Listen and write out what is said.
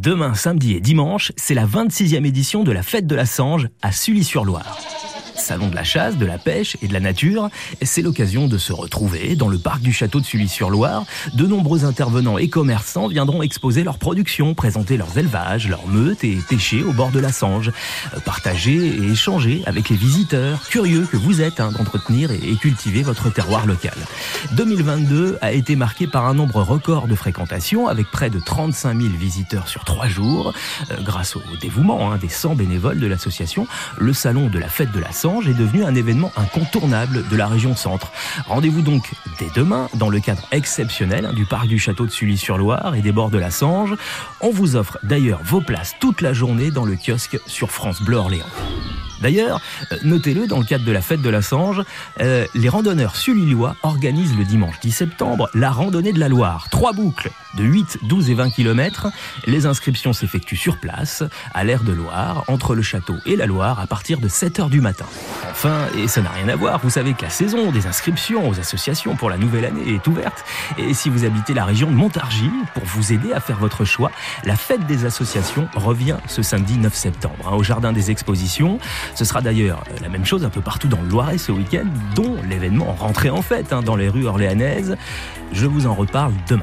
Demain, samedi et dimanche, c'est la 26e édition de la Fête de la Sange à Sully-sur-Loire salon de la chasse, de la pêche et de la nature. C'est l'occasion de se retrouver dans le parc du château de Sully-sur-Loire. De nombreux intervenants et commerçants viendront exposer leurs productions, présenter leurs élevages, leurs meutes et pêcher au bord de la Sange. Partager et échanger avec les visiteurs, curieux que vous êtes hein, d'entretenir et cultiver votre terroir local. 2022 a été marqué par un nombre record de fréquentation avec près de 35 000 visiteurs sur trois jours. Euh, grâce au dévouement hein, des 100 bénévoles de l'association, le salon de la fête de la Sange est devenu un événement incontournable de la région centre. Rendez-vous donc dès demain dans le cadre exceptionnel du parc du château de Sully-sur-Loire et des bords de la Sange. On vous offre d'ailleurs vos places toute la journée dans le kiosque sur France Bleu Orléans. D'ailleurs, euh, notez-le, dans le cadre de la fête de la Sange, euh, les randonneurs sulillois organisent le dimanche 10 septembre la randonnée de la Loire. Trois boucles de 8, 12 et 20 km. Les inscriptions s'effectuent sur place, à l'air de Loire, entre le château et la Loire, à partir de 7 h du matin. Enfin, et ça n'a rien à voir, vous savez que la saison des inscriptions aux associations pour la nouvelle année est ouverte. Et si vous habitez la région de Montargis, pour vous aider à faire votre choix, la fête des associations revient ce samedi 9 septembre hein, au Jardin des Expositions. Ce sera d'ailleurs la même chose un peu partout dans le Loiret ce week-end, dont l'événement rentré en fête hein, dans les rues orléanaises. Je vous en reparle demain.